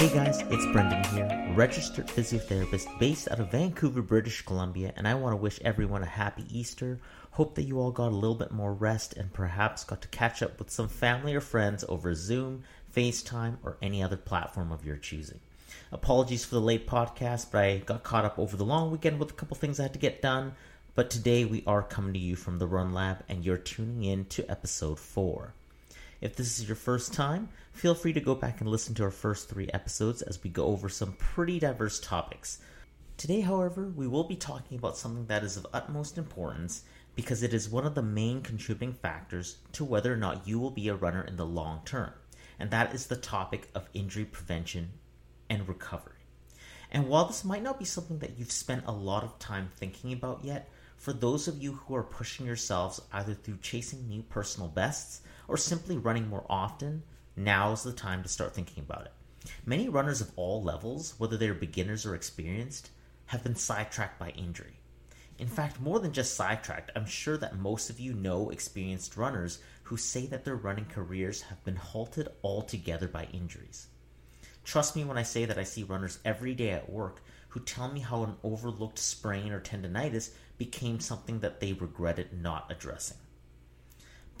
Hey guys, it's Brendon here, registered physiotherapist based out of Vancouver, British Columbia, and I want to wish everyone a happy Easter. Hope that you all got a little bit more rest and perhaps got to catch up with some family or friends over Zoom, FaceTime, or any other platform of your choosing. Apologies for the late podcast, but I got caught up over the long weekend with a couple things I had to get done. But today we are coming to you from the Run Lab, and you're tuning in to episode 4. If this is your first time, feel free to go back and listen to our first three episodes as we go over some pretty diverse topics. Today, however, we will be talking about something that is of utmost importance because it is one of the main contributing factors to whether or not you will be a runner in the long term, and that is the topic of injury prevention and recovery. And while this might not be something that you've spent a lot of time thinking about yet, for those of you who are pushing yourselves either through chasing new personal bests or simply running more often, now is the time to start thinking about it. Many runners of all levels, whether they're beginners or experienced, have been sidetracked by injury. In fact, more than just sidetracked, I'm sure that most of you know experienced runners who say that their running careers have been halted altogether by injuries. Trust me when I say that I see runners every day at work who tell me how an overlooked sprain or tendonitis became something that they regretted not addressing.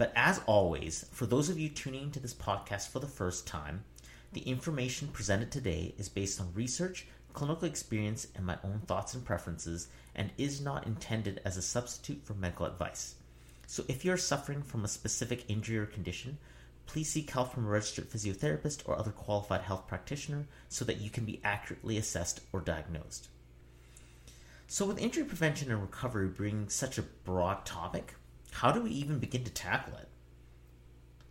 But as always, for those of you tuning into this podcast for the first time, the information presented today is based on research, clinical experience, and my own thoughts and preferences, and is not intended as a substitute for medical advice. So if you're suffering from a specific injury or condition, please seek help from a registered physiotherapist or other qualified health practitioner so that you can be accurately assessed or diagnosed. So, with injury prevention and recovery being such a broad topic, how do we even begin to tackle it?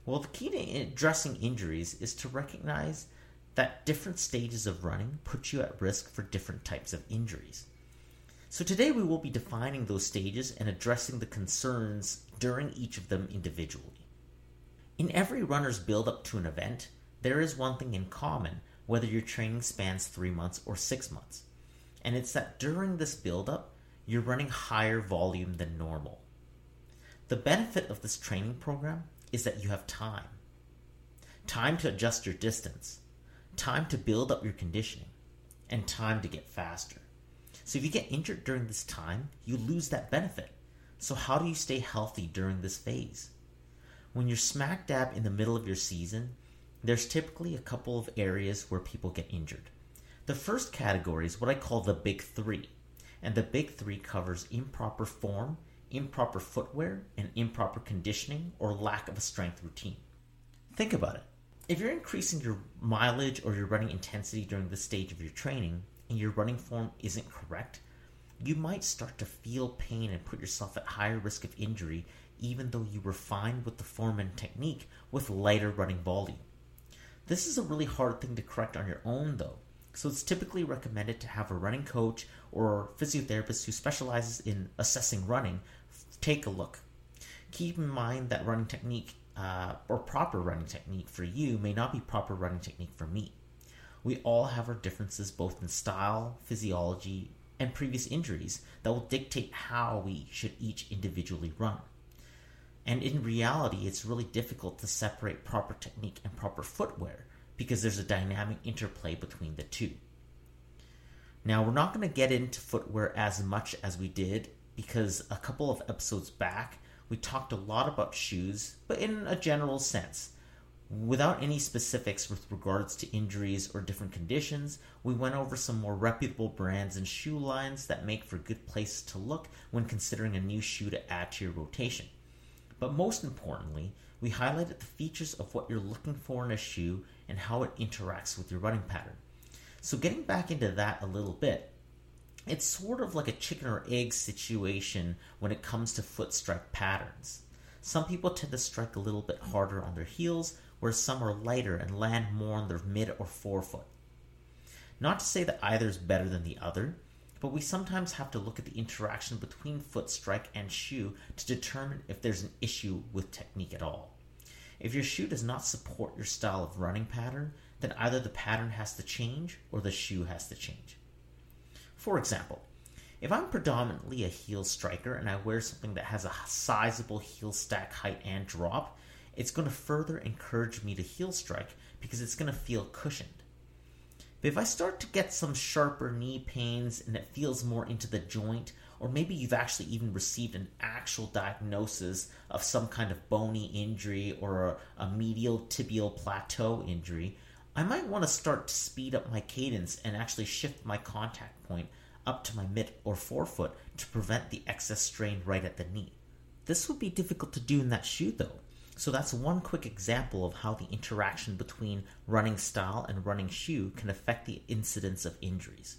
Well, the key to addressing injuries is to recognize that different stages of running put you at risk for different types of injuries. So, today we will be defining those stages and addressing the concerns during each of them individually. In every runner's build up to an event, there is one thing in common, whether your training spans three months or six months and it's that during this build up, you're running higher volume than normal. The benefit of this training program is that you have time time to adjust your distance, time to build up your conditioning, and time to get faster. So if you get injured during this time, you lose that benefit. So, how do you stay healthy during this phase? When you're smack dab in the middle of your season, there's typically a couple of areas where people get injured. The first category is what I call the big three, and the big three covers improper form, improper footwear, and improper conditioning or lack of a strength routine. Think about it. If you're increasing your mileage or your running intensity during this stage of your training and your running form isn't correct, you might start to feel pain and put yourself at higher risk of injury even though you were fine with the form and technique with lighter running volume. This is a really hard thing to correct on your own though, so it's typically recommended to have a running coach or physiotherapist who specializes in assessing running take a look. Keep in mind that running technique uh, or proper running technique for you may not be proper running technique for me. We all have our differences both in style, physiology, and previous injuries that will dictate how we should each individually run. And in reality, it's really difficult to separate proper technique and proper footwear because there's a dynamic interplay between the two. Now, we're not going to get into footwear as much as we did because a couple of episodes back we talked a lot about shoes, but in a general sense. Without any specifics with regards to injuries or different conditions, we went over some more reputable brands and shoe lines that make for good places to look when considering a new shoe to add to your rotation. But most importantly, we highlighted the features of what you're looking for in a shoe and how it interacts with your running pattern. So, getting back into that a little bit, it's sort of like a chicken or egg situation when it comes to foot strike patterns. Some people tend to strike a little bit harder on their heels, whereas some are lighter and land more on their mid or forefoot. Not to say that either is better than the other, but we sometimes have to look at the interaction between foot strike and shoe to determine if there's an issue with technique at all. If your shoe does not support your style of running pattern, then either the pattern has to change or the shoe has to change. For example, if I'm predominantly a heel striker and I wear something that has a sizable heel stack height and drop, it's going to further encourage me to heel strike because it's going to feel cushioned. But if I start to get some sharper knee pains and it feels more into the joint, or maybe you've actually even received an actual diagnosis of some kind of bony injury or a, medial tibial plateau injury, I might want to start to speed up my cadence and actually shift my contact point up to my mid or forefoot to prevent the excess strain right at the knee. This would be difficult to do in that shoe though. So that's one quick example of how the interaction between running style and running shoe can affect the incidence of injuries.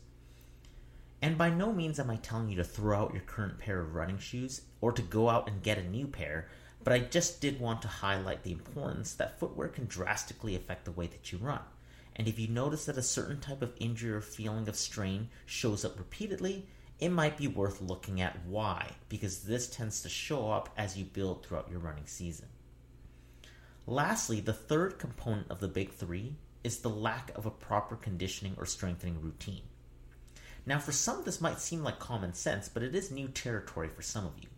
And by no means am I telling you to throw out your current pair of running shoes or to go out and get a new pair, but I just did want to highlight the importance that footwear can drastically affect the way that you run. And if you notice that a certain type of injury or feeling of strain shows up repeatedly, it might be worth looking at why, because this tends to show up as you build throughout your running season. Lastly, the third component of the big three is the lack of a proper conditioning or strengthening routine. Now, for some, this might seem like common sense, but it is new territory for some of you.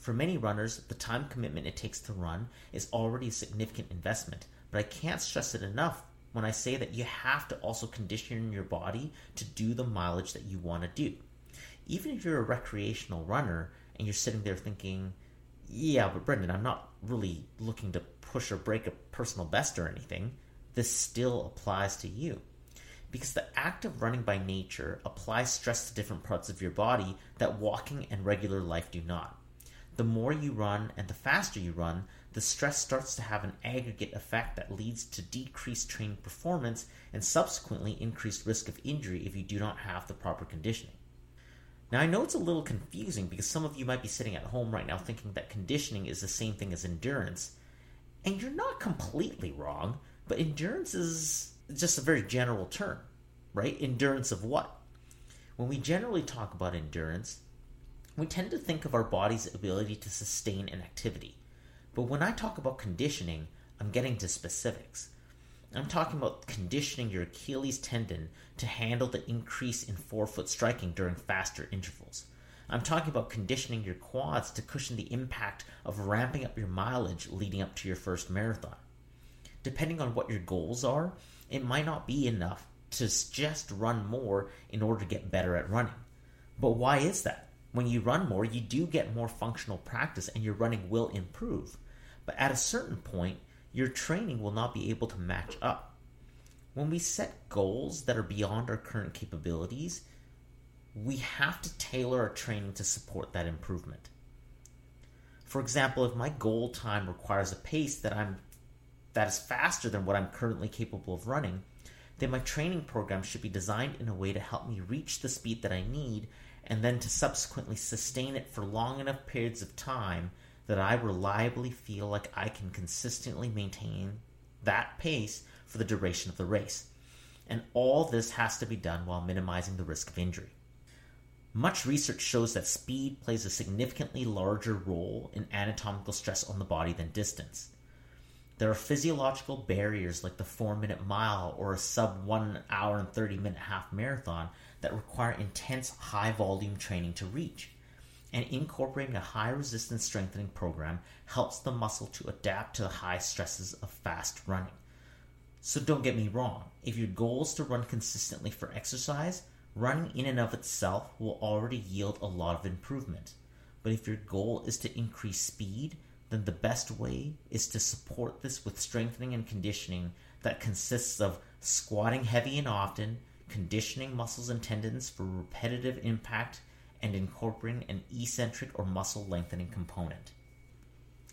For many runners, the time commitment it takes to run is already a significant investment, but I can't stress it enough when I say that you have to also condition your body to do the mileage that you want to do even if you're a recreational runner and you're sitting there thinking, yeah, but Brendon, I'm not really looking to push or break a personal best or anything, this still applies to you. Because the act of running by nature applies stress to different parts of your body that walking and regular life do not. The more you run and the faster you run, the stress starts to have an aggregate effect that leads to decreased training performance and subsequently increased risk of injury if you do not have the proper conditioning. Now, I know it's a little confusing because some of you might be sitting at home right now thinking that conditioning is the same thing as endurance. And you're not completely wrong, but endurance is just a very general term, right? Endurance of what? When we generally talk about endurance, we tend to think of our body's ability to sustain an activity. But when I talk about conditioning, I'm getting to specifics. I'm talking about conditioning your Achilles tendon to handle the increase in forefoot striking during faster intervals. I'm talking about conditioning your quads to cushion the impact of ramping up your mileage leading up to your first marathon. Depending on what your goals are, it might not be enough to just run more in order to get better at running. But why is that? When you run more, you do get more functional practice and your running will improve. But at a certain point, your training will not be able to match up. When we set goals that are beyond our current capabilities, we have to tailor our training to support that improvement. For example, if my goal time requires a pace that I'm that is faster than what I'm currently capable of running, then my training program should be designed in a way to help me reach the speed that I need and then to subsequently sustain it for long enough periods of time that I reliably feel like I can consistently maintain that pace for the duration of the race. And all this has to be done while minimizing the risk of injury. Much research shows that speed plays a significantly larger role in anatomical stress on the body than distance. There are physiological barriers like the 4 minute mile or a sub 1 hour and 30 minute half marathon that require intense high volume training to reach and incorporating a high resistance strengthening program helps the muscle to adapt to the high stresses of fast running. So don't get me wrong, if your goal is to run consistently for exercise, running in and of itself will already yield a lot of improvement. But if your goal is to increase speed, then the best way is to support this with strengthening and conditioning that consists of squatting heavy and often, conditioning muscles and tendons for repetitive impact and incorporating an eccentric or muscle lengthening component.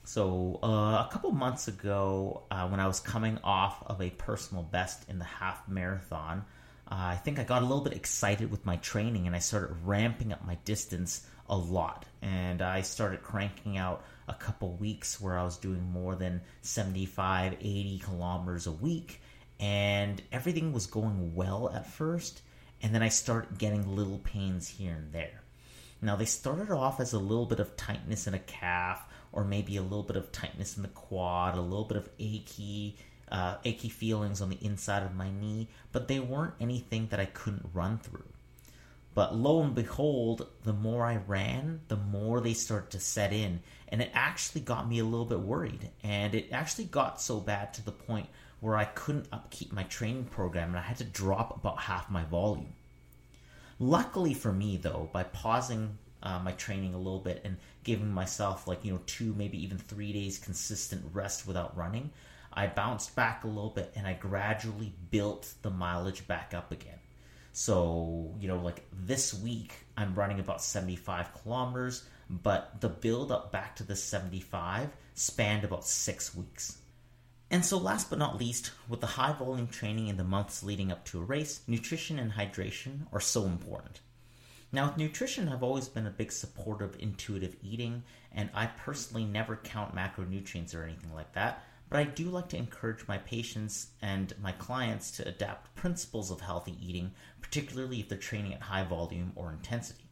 So, uh, a couple months ago, uh, when I was coming off of a personal best in the half marathon, uh, I think I got a little bit excited with my training and I started ramping up my distance a lot. And I started cranking out a couple weeks where I was doing more than 75, 80 kilometers a week. And everything was going well at first. And then I started getting little pains here and there. Now, they started off as a little bit of tightness in a calf, or maybe a little bit of tightness in the quad, a little bit of achy, uh, achy feelings on the inside of my knee, but they weren't anything that I couldn't run through. But lo and behold, the more I ran, the more they started to set in. And it actually got me a little bit worried. And it actually got so bad to the point where I couldn't upkeep my training program and I had to drop about half my volume. Luckily for me, though, by pausing uh, my training a little bit and giving myself like you know two, maybe even three days consistent rest without running, I bounced back a little bit and I gradually built the mileage back up again. So you know, like this week, I'm running about 75 kilometers, but the build up back to the 75 spanned about six weeks. And so, last but not least, with the high volume training in the months leading up to a race, nutrition and hydration are so important. Now, with nutrition, I've always been a big supporter of intuitive eating, and I personally never count macronutrients or anything like that, but I do like to encourage my patients and my clients to adapt principles of healthy eating, particularly if they're training at high volume or intensity.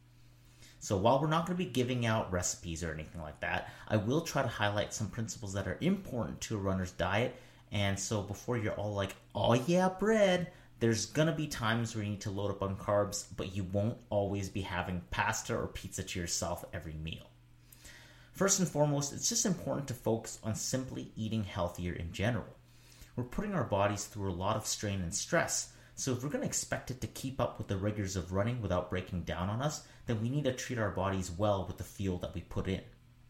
So while we're not going to be giving out recipes or anything like that, I will try to highlight some principles that are important to a runner's diet. And so before you're all like, oh yeah, bread, there's going to be times where you need to load up on carbs, but you won't always be having pasta or pizza to yourself every meal. First and foremost, it's just important to focus on simply eating healthier in general. We're putting our bodies through a lot of strain and stress, so if we're going to expect it to keep up with the rigors of running without breaking down on us, then we need to treat our bodies well with the fuel that we put in.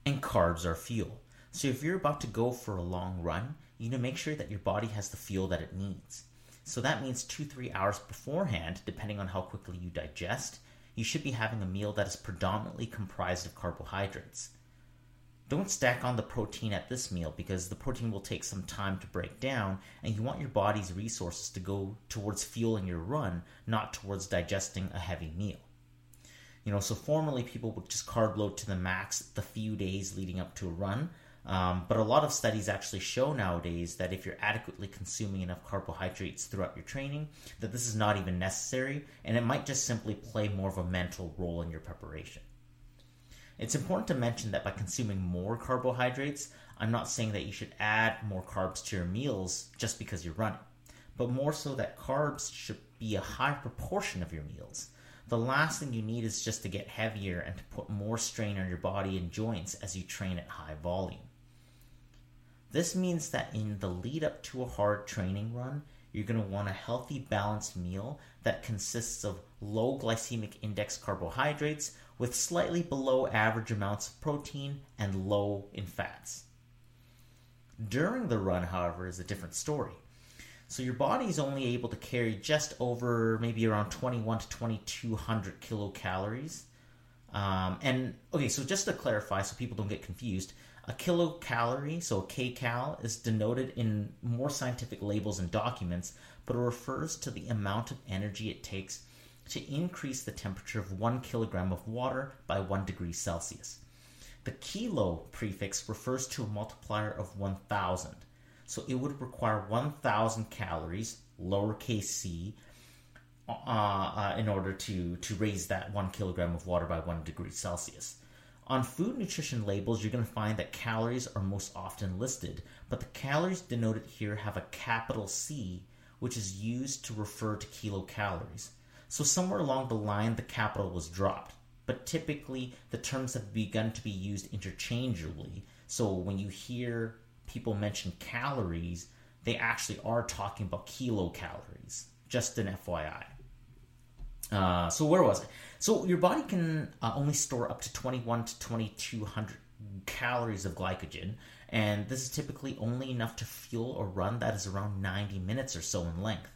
And carbs are fuel. So if you're about to go for a long run, you need to make sure that your body has the fuel that it needs. So that means two, three hours beforehand, depending on how quickly you digest, you should be having a meal that is predominantly comprised of carbohydrates. Don't stack on the protein at this meal because the protein will take some time to break down, and you want your body's resources to go towards fueling your run, not towards digesting a heavy meal. You know, so formerly people would just carb load to the max the few days leading up to a run. Um, but a lot of studies actually show nowadays that if you're adequately consuming enough carbohydrates throughout your training, that this is not even necessary, and it might just simply play more of a mental role in your preparation. It's important to mention that by consuming more carbohydrates, I'm not saying that you should add more carbs to your meals just because you're running, but more so that carbs should be a high proportion of your meals. The last thing you need is just to get heavier and to put more strain on your body and joints as you train at high volume. This means that in the lead up to a hard training run, you're going to want a healthy, balanced meal that consists of low glycemic index carbohydrates with slightly below average amounts of protein and low in fats. During the run, however, is a different story. So your body is only able to carry just over maybe around 21 to 2200 kilocalories. Um, and okay, so just to clarify, so people don't get confused, a kilocalorie, so a kcal, is denoted in more scientific labels and documents, but it refers to the amount of energy it takes to increase the temperature of one kilogram of water by one degree Celsius. The kilo prefix refers to a multiplier of 1000. So it would require 1000 calories, lowercase c, uh, uh, in order to, to raise that one kilogram of water by one degree Celsius. On food nutrition labels, you're going to find that calories are most often listed, but the calories denoted here have a capital C, which is used to refer to kilocalories. So somewhere along the line, the capital was dropped. But typically, the terms have begun to be used interchangeably. So when you hear people mention calories, they actually are talking about kilocalories. Just an FYI. Uh, so where was it? So your body can uh, only store up to 21 to 2200 calories of glycogen, and this is typically only enough to fuel a run that is around 90 minutes or so in length.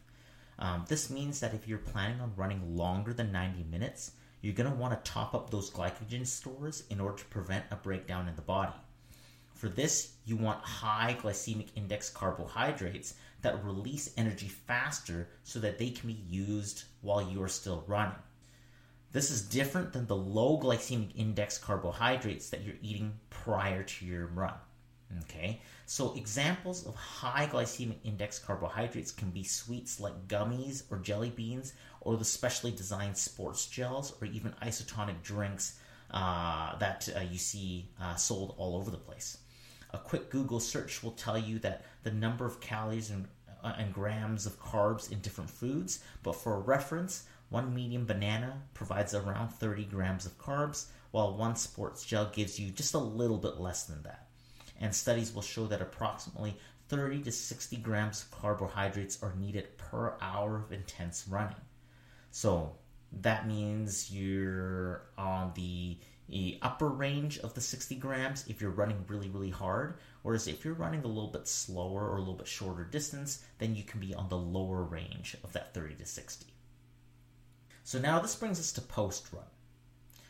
Um, this means that if you're planning on running longer than 90 minutes, you're going to want to top up those glycogen stores in order to prevent a breakdown in the body. For this, you want high glycemic index carbohydrates that release energy faster so that they can be used while you are still running. This is different than the low glycemic index carbohydrates that you're eating prior to your run. Okay, so examples of high glycemic index carbohydrates can be sweets like gummies or jelly beans, or the specially designed sports gels, or even isotonic drinks uh, that uh, you see uh, sold all over the place. A quick Google search will tell you that the number of calories and, uh, and grams of carbs in different foods, but for reference, one medium banana provides around 30 grams of carbs, while one sports gel gives you just a little bit less than that and studies will show that approximately 30 to 60 grams of carbohydrates are needed per hour of intense running. So that means you're on the upper range of the 60 grams if you're running really, really hard. Whereas if you're running a little bit slower or a little bit shorter distance, then you can be on the lower range of that 30 to 60. So now this brings us to post run.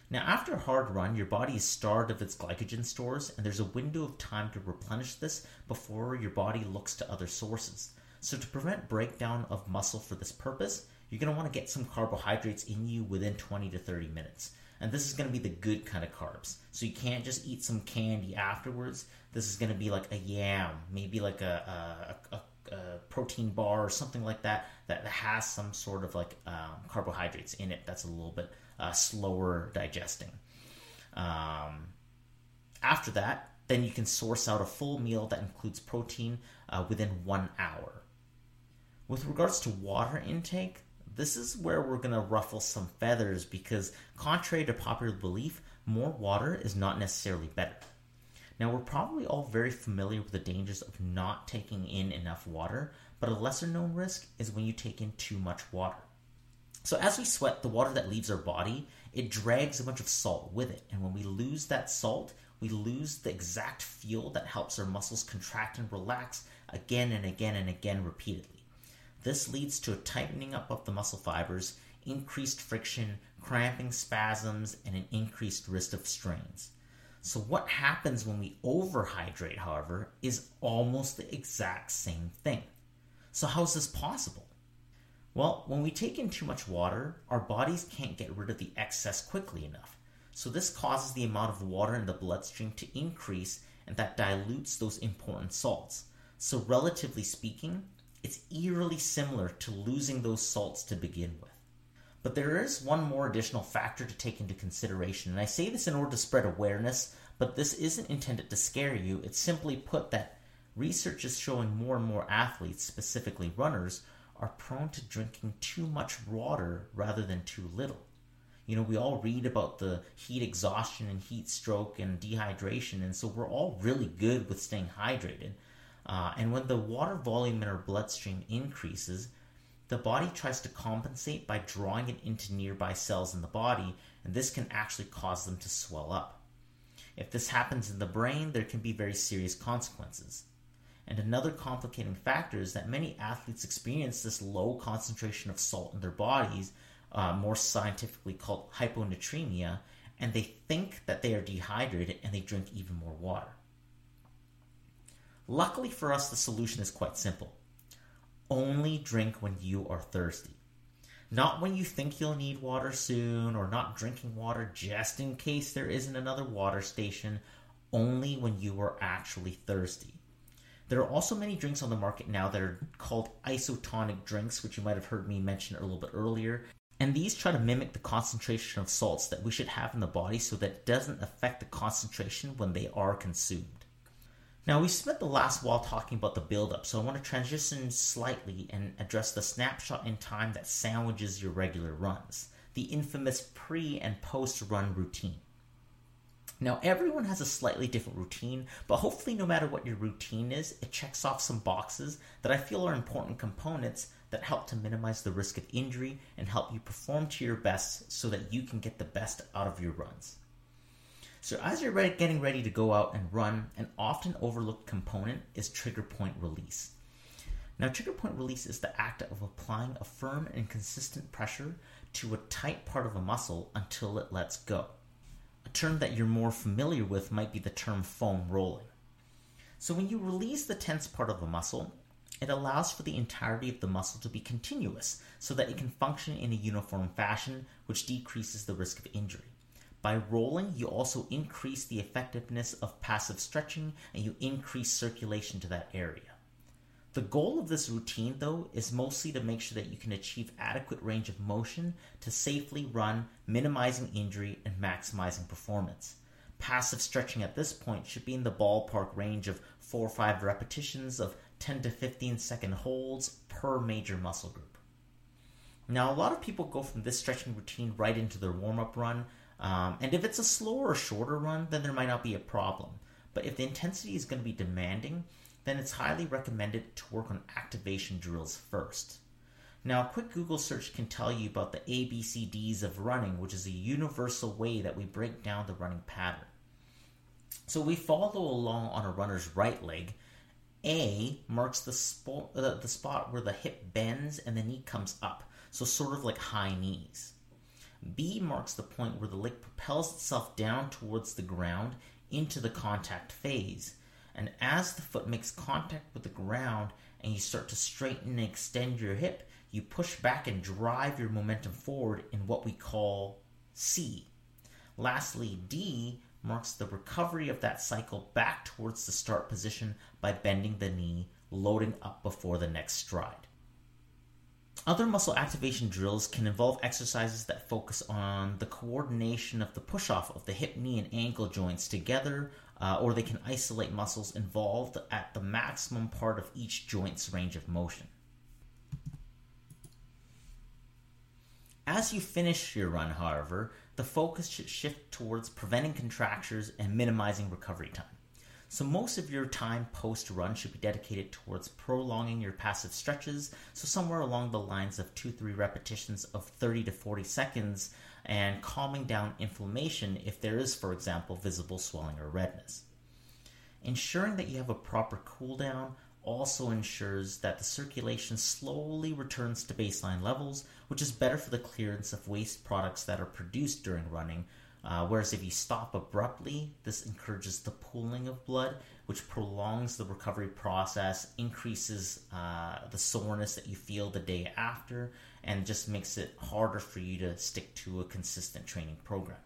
Now, after a hard run, your body is starved of its glycogen stores, and there's a window of time to replenish this before your body looks to other sources. So, to prevent breakdown of muscle for this purpose, you're going to want to get some carbohydrates in you within 20 to 30 minutes. And this is going to be the good kind of carbs. So you can't just eat some candy afterwards. This is going to be like a yam, maybe like a, a, a, a protein bar or something like that that has some sort of like um, carbohydrates in it that's a little bit uh, slower digesting. Um, after that, then you can source out a full meal that includes protein uh, within one hour. With regards to water intake, this is where we're going to ruffle some feathers because, contrary to popular belief, more water is not necessarily better. Now, we're probably all very familiar with the dangers of not taking in enough water, but a lesser known risk is when you take in too much water. So, as we sweat, the water that leaves our body, it drags a bunch of salt with it. And when we lose that salt, we lose the exact fuel that helps our muscles contract and relax again and again and again repeatedly. This leads to a tightening up of the muscle fibers, increased friction, cramping spasms, and an increased risk of strains. So, what happens when we overhydrate, however, is almost the exact same thing. So, how is this possible? Well, when we take in too much water, our bodies can't get rid of the excess quickly enough. So, this causes the amount of water in the bloodstream to increase, and that dilutes those important salts. So, relatively speaking, it's eerily similar to losing those salts to begin with. But there is one more additional factor to take into consideration, and I say this in order to spread awareness, but this isn't intended to scare you. It's simply put that research is showing more and more athletes, specifically runners, are prone to drinking too much water rather than too little. You know, we all read about the heat exhaustion and heat stroke and dehydration, and so we're all really good with staying hydrated. Uh, and when the water volume in our bloodstream increases, the body tries to compensate by drawing it into nearby cells in the body, and this can actually cause them to swell up. If this happens in the brain, there can be very serious consequences. And another complicating factor is that many athletes experience this low concentration of salt in their bodies, uh, more scientifically called hyponatremia, and they think that they are dehydrated and they drink even more water. Luckily for us, the solution is quite simple. Only drink when you are thirsty. Not when you think you'll need water soon, or not drinking water just in case there isn't another water station, only when you are actually thirsty. There are also many drinks on the market now that are called isotonic drinks, which you might have heard me mention a little bit earlier. And these try to mimic the concentration of salts that we should have in the body so that it doesn't affect the concentration when they are consumed. Now, we spent the last while talking about the build-up, so I want to transition slightly and address the snapshot in time that sandwiches your regular runs, the infamous pre and post run routine. Now, everyone has a slightly different routine, but hopefully, no matter what your routine is, it checks off some boxes that I feel are important components that help to minimize the risk of injury and help you perform to your best so that you can get the best out of your runs. So as you're getting ready to go out and run, an often overlooked component is trigger point release. Now, trigger point release is the act of applying a firm and consistent pressure to a tight part of a muscle until it lets go. A term that you're more familiar with might be the term foam rolling. So, when you release the tense part of a muscle, it allows for the entirety of the muscle to be continuous so that it can function in a uniform fashion, which decreases the risk of injury. By rolling, you also increase the effectiveness of passive stretching and you increase circulation to that area. The goal of this routine, though, is mostly to make sure that you can achieve adequate range of motion to safely run, minimizing injury and maximizing performance. Passive stretching at this point should be in the ballpark range of 4 or 5 repetitions of 10 to 15 second holds per major muscle group. Now, a lot of people go from this stretching routine right into their warm up run, um, and if it's a slower or shorter run, then there might not be a problem. but if the intensity is going to be demanding, then it's highly recommended to work on activation drills first. Now, a quick Google search can tell you about the ABCDs of running, which is a universal way that we break down the running pattern. So we follow along on a runner's right leg. A marks the, spo- uh, the spot where the hip bends and the knee comes up, so sort of like high knees. B marks the point where the leg propels itself down towards the ground into the contact phase. And as the foot makes contact with the ground and you start to straighten and extend your hip, you push back and drive your momentum forward in what we call C. Lastly, D marks the recovery of that cycle back towards the start position by bending the knee, loading up before the next stride. Other muscle activation drills can involve exercises that focus on the coordination of the push off of the hip, knee, and ankle joints together, uh, or they can isolate muscles involved at the maximum part of each joint's range of motion. As you finish your run, however, the focus should shift towards preventing contractures and minimizing recovery time. So most of your time post run should be dedicated towards prolonging your passive stretches, so somewhere along the lines of 2 3 repetitions of 30 to 40 seconds and calming down inflammation if there is for example visible swelling or redness. Ensuring that you have a proper cool down also ensures that the circulation slowly returns to baseline levels, which is better for the clearance of waste products that are produced during running uh, whereas if you stop abruptly, this encourages the pooling of blood, which prolongs the recovery process, increases uh, the soreness that you feel the day after, and just makes it harder for you to stick to a consistent training program.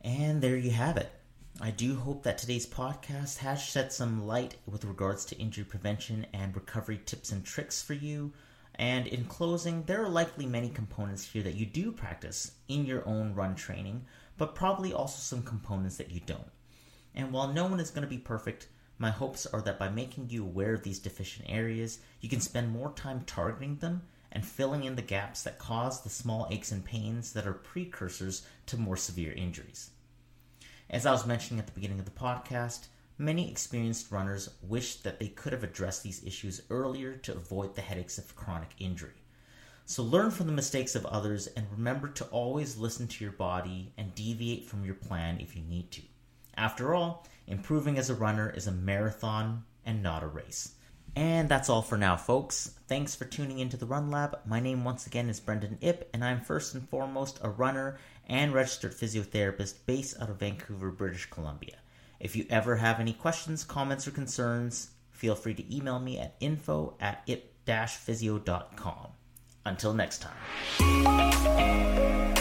And there you have it. I do hope that today's podcast has shed some light with regards to injury prevention and recovery tips and tricks for you. And in closing, there are likely many components here that you do practice in your own run training but probably also some components that you don't. And while no one is going to be perfect, my hopes are that by making you aware of these deficient areas, you can spend more time targeting them and filling in the gaps that cause the small aches and pains that are precursors to more severe injuries. As I was mentioning at the beginning of the podcast, many experienced runners wish that they could have addressed these issues earlier to avoid the headaches of chronic injury. So learn from the mistakes of others and remember to always listen to your body and deviate from your plan if you need to. After all, improving as a runner is a marathon and not a race. And that's all for now, folks. Thanks for tuning into the Run Lab. My name once again is Brendon Ip, and I'm first and foremost a runner and registered physiotherapist based out of Vancouver, British Columbia. If you ever have any questions, comments, or concerns, feel free to email me at info at ip-physio.com. Until next time.